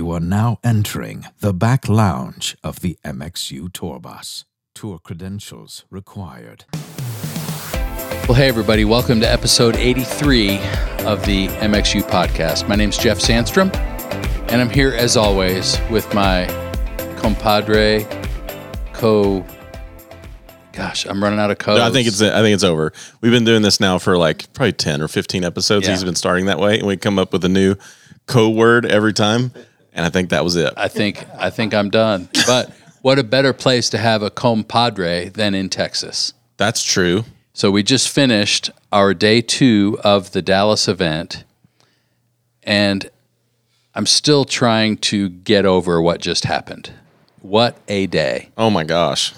You are now entering the back lounge of the MXU Tour Bus. Tour credentials required. Well, hey, everybody, welcome to episode 83 of the MXU podcast. My name's Jeff Sandstrom, and I'm here as always with my compadre, co. Gosh, I'm running out of codes. No, I think it's I think it's over. We've been doing this now for like probably ten or fifteen episodes. Yeah. He's been starting that way, and we come up with a new code word every time. And I think that was it. I think I think I'm done. But what a better place to have a compadre than in Texas. That's true. So we just finished our day two of the Dallas event, and I'm still trying to get over what just happened. What a day. Oh my gosh.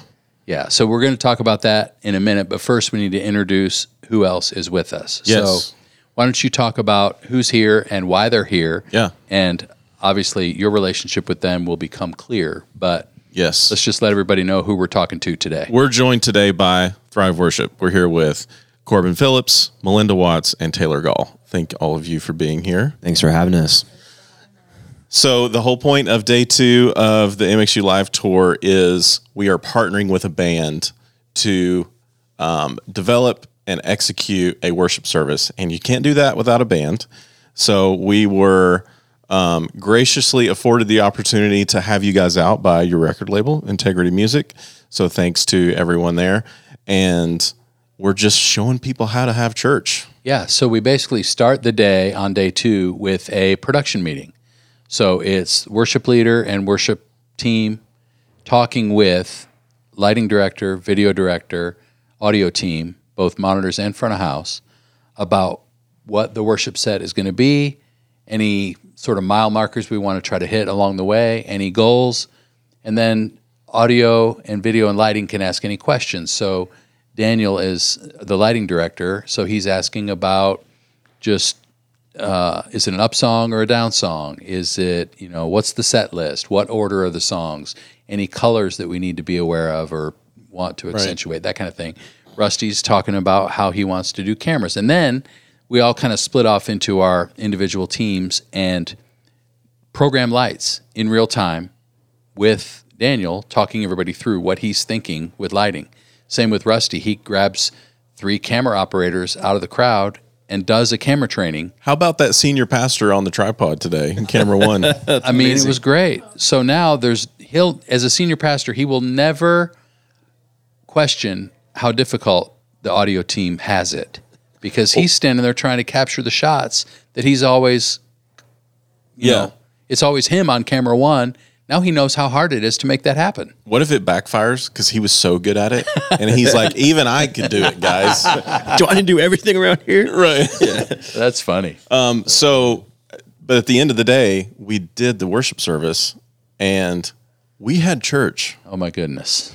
Yeah. So we're going to talk about that in a minute, but first we need to introduce who else is with us. Yes. So why don't you talk about who's here and why they're here? Yeah. And obviously your relationship with them will become clear, but Yes. let's just let everybody know who we're talking to today. We're joined today by Thrive Worship. We're here with Corbin Phillips, Melinda Watts, and Taylor Gall. Thank all of you for being here. Thanks for having us. So the whole point of day two of the MXU Live Tour is we are partnering with a band to um, develop and execute a worship service, and you can't do that without a band. So we were um, graciously afforded the opportunity to have you guys out by your record label, Integrity Music. So thanks to everyone there, and we're just showing people how to have church. Yeah, so we basically start the day on day two with a production meeting. So it's worship leader and worship team talking with lighting director, video director, audio team, both monitors and front of house, about what the worship set is going to be, any sort of mile markers we want to try to hit along the way, any goals, and then audio and video and lighting can ask any questions. So Daniel is the lighting director, so he's asking about just uh, is it an up song or a down song? Is it you know what's the set list? What order are the songs? Any colors that we need to be aware of or want to accentuate that kind of thing. Rusty's talking about how he wants to do cameras, and then we all kind of split off into our individual teams and program lights in real time with Daniel talking everybody through what he's thinking with lighting. Same with Rusty. He grabs three camera operators out of the crowd and does a camera training. How about that senior pastor on the tripod today, in camera one? I mean, it was great. So now there's he'll as a senior pastor, he will never question how difficult the audio team has it because he's standing there trying to capture the shots that he's always you Yeah. know, it's always him on camera 1. Now he knows how hard it is to make that happen. What if it backfires because he was so good at it, and he's like, even I could do it, guys. Do I need to do everything around here? right. Yeah. That's funny. Um. So, but at the end of the day, we did the worship service, and we had church. Oh my goodness.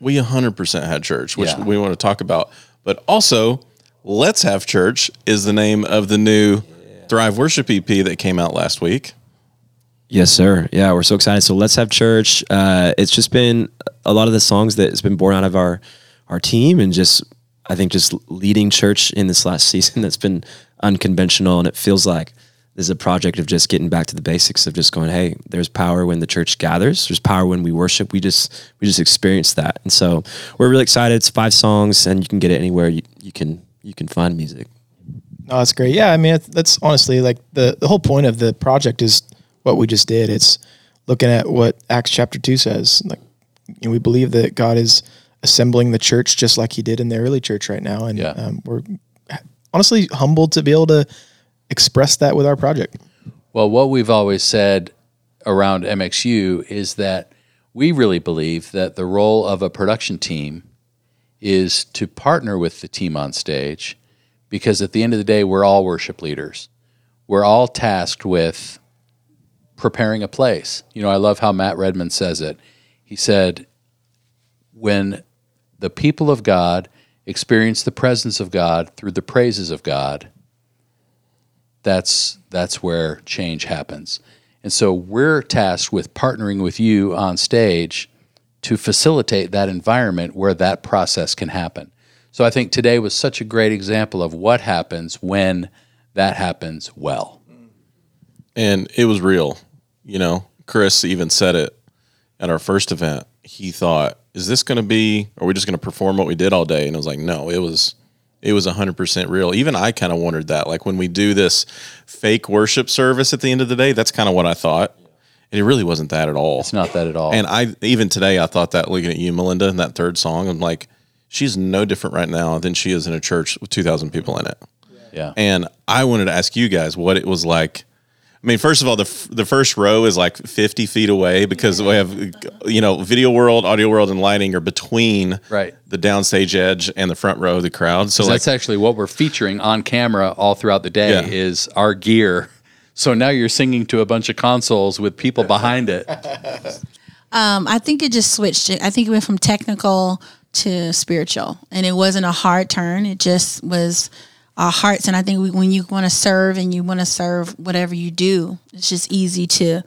We 100% had church, which Yeah. we want to talk about. But also, Let's Have Church is the name of the new Thrive Worship EP that came out last week. Yes, sir. Yeah, we're so excited. So let's have church. Uh, it's just been a lot of the songs that has been born out of our our team, and just I think just leading church in this last season that's been unconventional, and it feels like this is a project of just getting back to the basics of just going, hey, there's power when the church gathers. There's power when we worship. We just we just experience that, and so we're really excited. It's five songs, and you can get it anywhere you, you can you can find music. No, that's great. Yeah, I mean, it's- that's honestly like the the whole point of the project is what we just did. It's looking at what Acts chapter two says. Like, you know, we believe that God is assembling the church just like He did in the early church right now, and Yeah. um, we're honestly humbled to be able to express that with our project. Well, what we've always said around MXU is that we really believe that the role of a production team is to partner with the team on stage because at the end of the day, we're all worship leaders. We're all tasked with preparing a place. You know, I love how Matt Redman says it. He said, when the people of God experience the presence of God through the praises of God, that's that's where change happens. And so we're tasked with partnering with you on stage to facilitate that environment where that process can happen. So I think today was such a great example of what happens when that happens well. and it was real. you know, Chris even said it at our first event. He thought, "Is this going to be? Are we just going to perform what we did all day?" And I was like, "No, it was." It was 100% real. Even I kind of wondered that. Like when we do this fake worship service at the end of the day, that's kind of what I thought. And it really wasn't that at all. It's not that at all. And I even today I thought that looking at you, Melinda, in that third song, I'm like, she's no different right now than she is in a church with 2,000 people in it. yeah. And I wanted to ask you guys what it was like. I mean, first of all, the f- the first row is like 50 feet away because we have, you know, video world, audio world, and lighting are between Right. the downstage edge and the front row of the crowd. So like, that's actually what we're featuring on camera all throughout the day Yeah. is our gear. So now you're singing to a bunch of consoles with people behind it. Um, I think it just switched. I think it went from technical to spiritual, and it wasn't a hard turn. It just was our hearts. And I think we, when you want to serve and you want to serve whatever you do, it's just easy to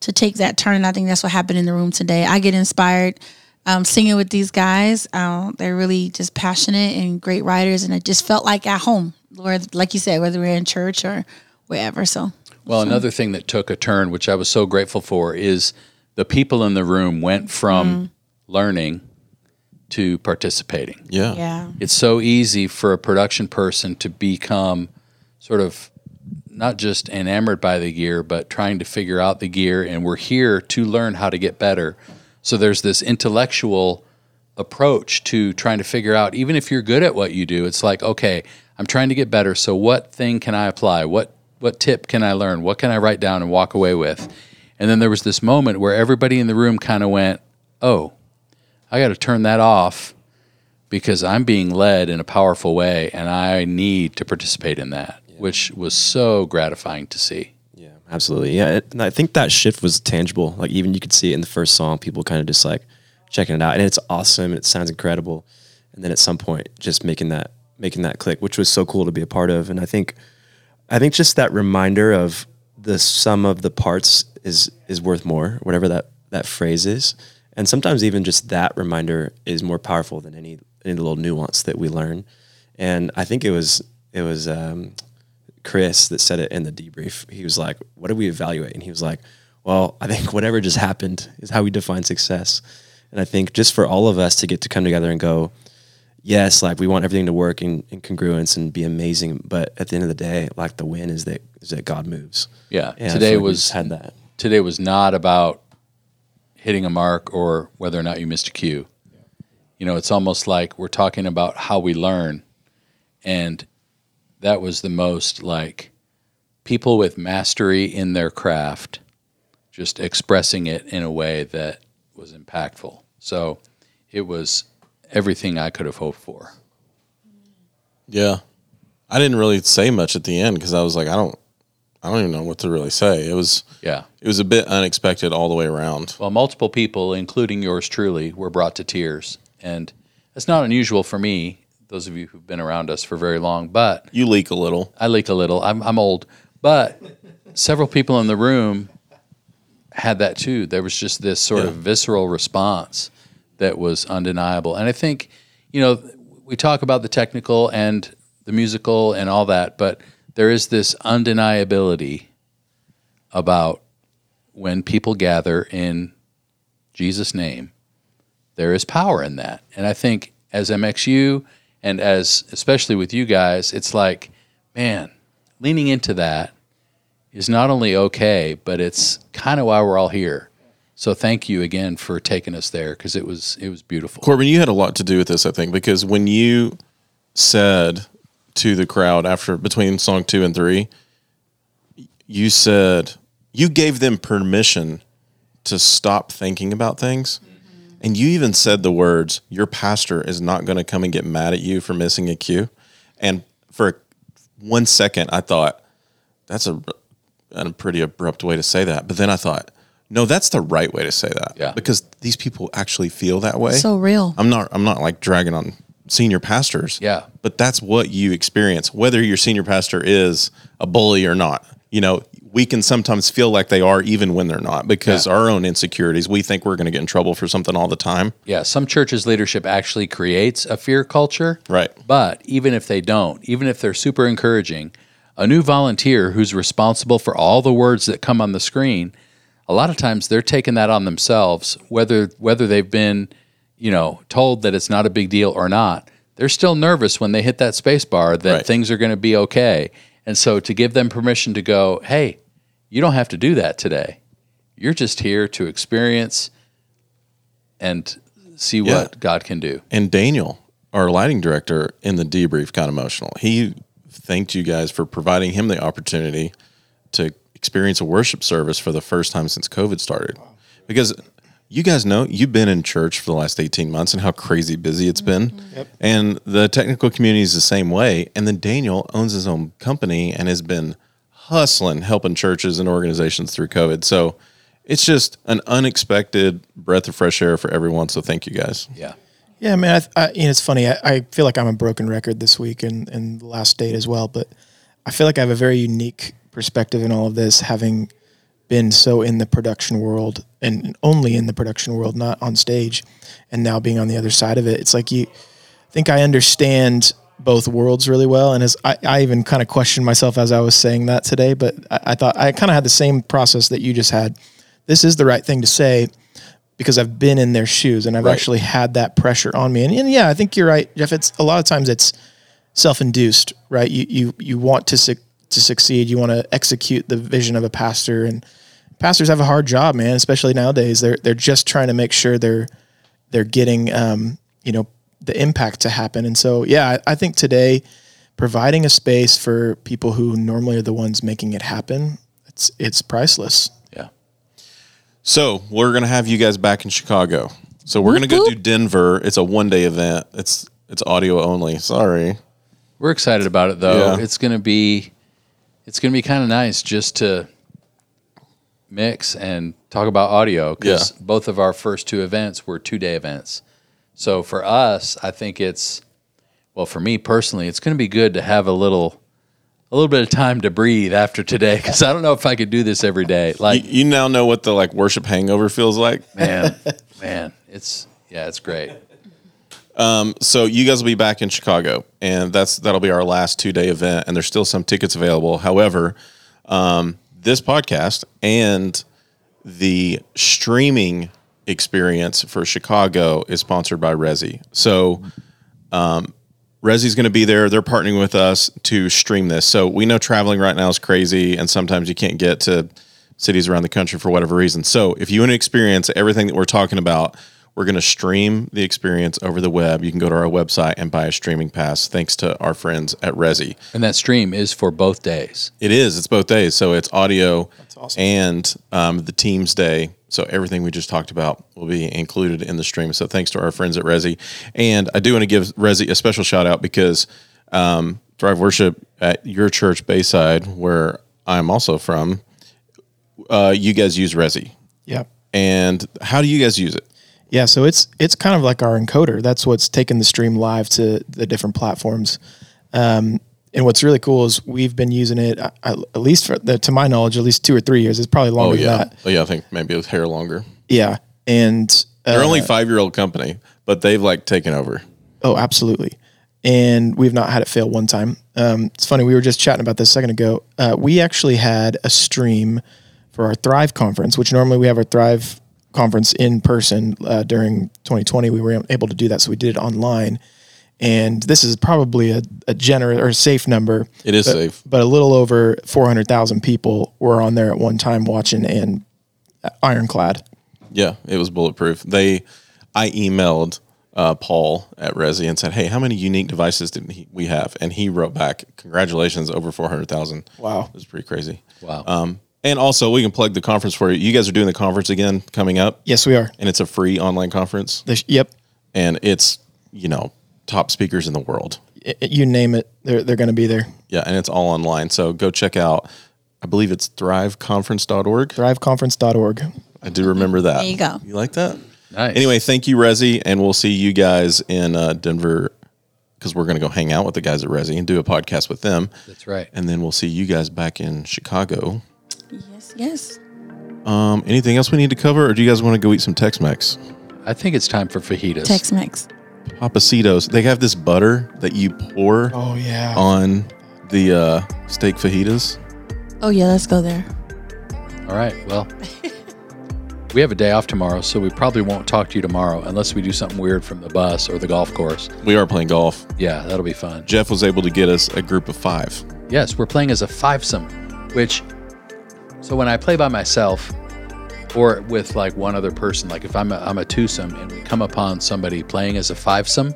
to take that turn. And I think that's what happened in the room today. I get inspired um, singing with these guys. Um, they're really just passionate and great writers, and it just felt like at home, Lord, like you said, whether we're in church or wherever. So Well, another thing that took a turn, which I was so grateful for, is the people in the room went from mm-hmm. learning to participating. yeah. yeah, It's so easy for a production person to become sort of not just enamored by the gear, but trying to figure out the gear. And we're here to learn how to get better. So there's this intellectual approach to trying to figure out, even if you're good at what you do, it's like, okay, I'm trying to get better. So what thing can I apply? What what tip can I learn? What can I write down and walk away with? And then there was this moment where everybody in the room kind of went, "Oh, I got to turn that off because I'm being led in a powerful way and I need to participate in that, which was so gratifying to see. Yeah, absolutely. Yeah, it- and I think that shift was tangible. Like even you could see it in the first song, people kind of just like checking it out, and it's awesome. and It sounds incredible, and then at some point, just making that making that click, which was so cool to be a part of. And I think, I think just that reminder of the sum of the parts is is worth more, whatever that that phrase is. And sometimes even just that reminder is more powerful than any any little nuance that we learn. And I think it was it was um, Chris that said it in the debrief. He was like, "What do we evaluate?" And he was like, "Well, I think whatever just happened is how we define success." And I think just for all of us to get to come together and go, yes, like we want everything to work in, in congruence and be amazing, but at the end of the day, like the win is that is that God moves. Yeah. And today feel like we was had that. today was not about hitting a mark or whether or not you missed a cue. You know, it's almost like we're talking about how we learn. And that was the most like people with mastery in their craft just expressing it in a way that was impactful. So it was everything I could have hoped for. Yeah. I didn't really say much at the end because I was like, I don't, I don't even know what to really say. It was, Yeah. it was a bit unexpected all the way around. Well, multiple people, including yours truly, were brought to tears. And that's not unusual for me, those of you who've been around us for very long, but You leak a little. I leak a little. I'm, I'm old. But several people in the room had that too. There was just this sort of visceral response that was undeniable. And I think, you know, we talk about the technical and the musical and all that, but there is this undeniability about when people gather in Jesus' name, there is power in that. And I think as MXU and as especially with you guys, it's like, man, leaning into that is not only okay, but it's kind of why we're all here. So thank you again for taking us there because it was it was beautiful. Corbin, you had a lot to do with this, I think, because when you said to the crowd after between song two and three, you said you gave them permission to stop thinking about things. Mm-hmm. And you even said the words, your pastor is not going to come and get mad at you for missing a cue. And for one second, I thought, that's a, a pretty abrupt way to say that. But then I thought, no, that's the right way to say that. Yeah. Because these people actually feel that way. So real. I'm not I'm not like dragging on senior pastors. Yeah. But that's what you experience, whether your senior pastor is a bully or not. You know, we can sometimes feel like they are even when they're not because Yeah. our own insecurities, we think we're going to get in trouble for something all the time. Yeah, some churches leadership actually creates a fear culture. Right. But even if they don't, even if they're super encouraging, a new volunteer who's responsible for all the words that come on the screen, a lot of times they're taking that on themselves, whether whether they've been, you know, told that it's not a big deal or not. They're still nervous when they hit that space bar that Right. things are going to be okay. And so to give them permission to go, hey, you don't have to do that today. You're just here to experience and see Yeah. what God can do. And Daniel, our lighting director, in the debrief, got emotional. He thanked you guys for providing him the opportunity to experience a worship service for the first time since COVID started. Because you guys know you've been in church for the last 18 months and how crazy busy it's been. Mm-hmm. And the technical community is the same way. And then Daniel owns his own company and has been hustling, helping churches and organizations through COVID. So it's just an unexpected breath of fresh air for everyone. So thank you guys. Yeah. Yeah, man. I, I, you know, it's funny. I, I feel like I'm a broken record this week and, and the last date as well. But I feel like I have a very unique perspective in all of this, having been so in the production world and only in the production world, not on stage, and now being on the other side of it. It's like you I think I understand both worlds really well. And as I, I even kind of questioned myself as I was saying that today, but I, I thought I kind of had the same process that you just had. This is the right thing to say because I've been in their shoes and I've Right. actually had that pressure on me. And, and yeah, I think you're right, Jeff. It's a lot of times it's self-induced, right? You you you want to suc to succeed. You want to execute the vision of a pastor, and pastors have a hard job, man. Especially nowadays, they're they're just trying to make sure they're they're getting um, you know the impact to happen. And so, yeah, I, I think today providing a space for people who normally are the ones making it happen, it's it's priceless. Yeah. So we're gonna have you guys back in Chicago. So we're gonna go do Denver. It's a one day event. It's it's audio only. Sorry. We're excited about it though. Yeah. It's gonna be it's gonna be kind of nice just to mix and talk about audio because Yeah. both of our first two events were two day events. So for us, I think it's well for me personally, it's gonna be good to have a little a little bit of time to breathe after today because I don't know if I could do this every day. You, Like you now know what the like worship hangover feels like. man, man, it's yeah, it's great. So you guys will be back in Chicago, and that's that'll be our last two day event. And there's still some tickets available. However, um, this podcast and the streaming experience for Chicago is sponsored by Resi. So um, Resi's going to be there. They're partnering with us to stream this. So we know traveling right now is crazy, and sometimes you can't get to cities around the country for whatever reason. So if you want to experience everything that we're talking about, we're going to stream the experience over the web. You can go to our website and buy a streaming pass. Thanks to our friends at Resi. And that stream is for both days. It is. It's both days. So it's audio awesome. and um, the Teams Day. So everything we just talked about will be included in the stream. So thanks to our friends at Resi. And I do want to give Resi a special shout out because um, Thrive Worship at your church, Bayside, where I'm also from, uh, you guys use Resi. Yep. And how do you guys use it? Yeah, so it's it's kind of like our encoder. That's what's taken the stream live to the different platforms. Um, and what's really cool is we've been using it uh, at least for the, to my knowledge, at least two or three years. It's probably Oh longer yeah, than that. oh yeah. I think maybe it was hair longer. Yeah, and uh, They're only five year old company, but they've like taken over. Oh, absolutely. And we've not had it fail one time. Um, it's funny. We were just chatting about this a second ago. Uh, we actually had a stream for our Thrive conference, which normally we have our Thrive conference in person. Uh, during 2020, we were able to do that, so we did it online. And this is probably a, a generous or a safe number. It is but, safe. but a little over 400,000 people were on there at one time watching and uh, ironclad. Yeah, it was bulletproof. They, I emailed uh, Paul at Resi and said, "Hey, how many unique devices did he, we have?" And he wrote back, "Congratulations, over four hundred thousand. Wow. it was pretty crazy. Wow. Um, and also, we can plug the conference for you. You guys are doing the conference again coming up, Yes, we are. and it's a free online conference, The, yep. and it's you know top speakers in the world. I- you name it, they're, they're going to be there. Yeah, and it's all online. So go check out. I believe it's thriveconference.org. thriveconference.org. I do remember that. There you go. You like that? Nice. Anyway, thank you, Resi, and we'll see you guys in uh, Denver because we're going to go hang out with the guys at Resi and do a podcast with them. That's right. And then we'll see you guys back in Chicago. Yes, yes. Um, anything else we need to cover, or do you guys want to go eat some Tex-Mex? I think it's time for fajitas. Tex Mex. Pappasito's. They have this butter that you pour Oh, yeah. on the uh, steak fajitas. Oh yeah, let's go there. All right. Well, we have a day off tomorrow, so we probably won't talk to you tomorrow unless we do something weird from the bus or the golf course. We are playing golf. Yeah, that'll be fun. Jeff was able to get us a group of five. Yes, we're playing as a fivesome, which so when I play by myself or with like one other person, like if I'm a, I'm a twosome and we come upon somebody playing as a fivesome,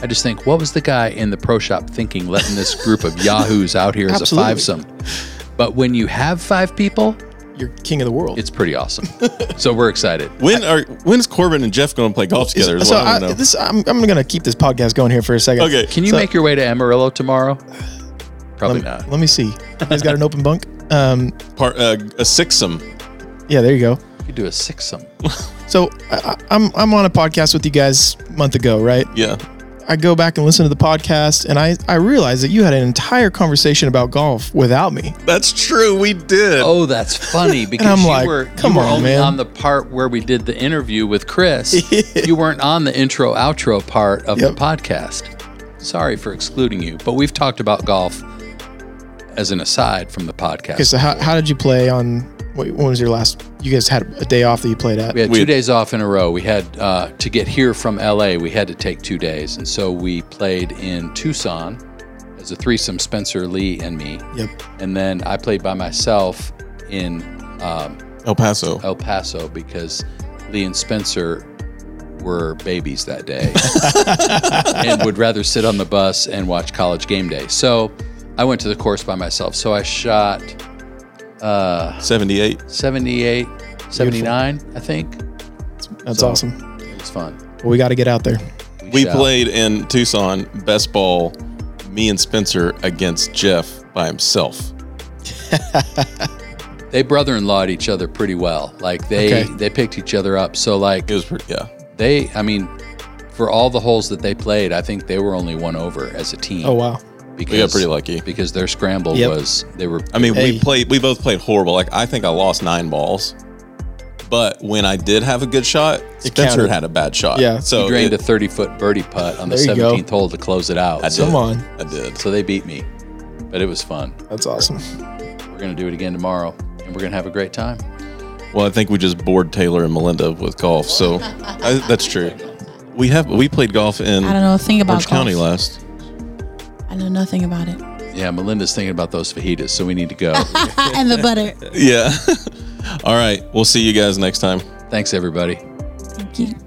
I just think, what was the guy in the pro shop thinking, letting this group of yahoos out here as a fivesome? But when you have five people, You're king of the world. it's pretty awesome. so we're excited. When are when's Corbin and Jeff going to play golf together? Is so what I I, want to know. this, I'm, I'm going to keep this podcast going here for a second. Okay. Can you So- make your way to Amarillo tomorrow? Probably Let, not. let me see. He's got an open bunk? Um, Part, uh, a sixsome. yeah, there you go. You do a sixsome. So I, I- I'm I'm on a podcast with you guys a month ago, right? Yeah. I go back and listen to the podcast, and I I realized that you had an entire conversation about golf without me. That's true. We did. Oh, that's funny because I'm you like, were come you were on, only man. on the part where we did the interview with Chris. You weren't on the intro outro part of Yep. the podcast. Sorry for excluding you, but we've talked about golf as an aside from the podcast. Okay, so how, how did you play on? What, when was your last? You guys had a day off that you played at. we had We two had- days off in a row. We had uh, to get here from LA. We had to take two days, and so we played in Tucson as a threesome. Spencer, Lee, and me. Yep. And then I played by myself in um, El Paso. El Paso because Lee and Spencer were babies that day and would rather sit on the bus and watch college game day. So I went to the course by myself. So I shot uh, 78. 78, 79, I think. That's So- awesome. It was fun. Well, we got to get out there. We shall. played in Tucson best ball, me and Spencer against Jeff by himself. They brother-in-lawed each other pretty well. Like they Okay. they picked each other up. So like It was pretty, yeah. they, I mean, for all the holes that they played, I think they were only one over as a team. Oh wow. Because We got pretty lucky. because their scramble Yep. was they were. I mean, Hey. we played. We both played horrible. Like I think I lost nine balls, but when I did have a good shot, Spencer counted. had a bad shot. Yeah. so he drained it- a 30 foot birdie putt on the There you go. 17th hole to close it out. I So, did. Come on. I did. so they beat me, but it was fun. That's awesome. We're gonna do it again tomorrow, and we're gonna have a great time. Well, I think we just bored Taylor and Melinda with golf, so I, that's true. We have we played golf in I don't know Think about Orange County last. I know nothing about it. Yeah, Melinda's thinking about those fajitas, so we need to go. and the butter. Yeah. All right. We'll see you guys next time. Thanks, everybody. Thank you.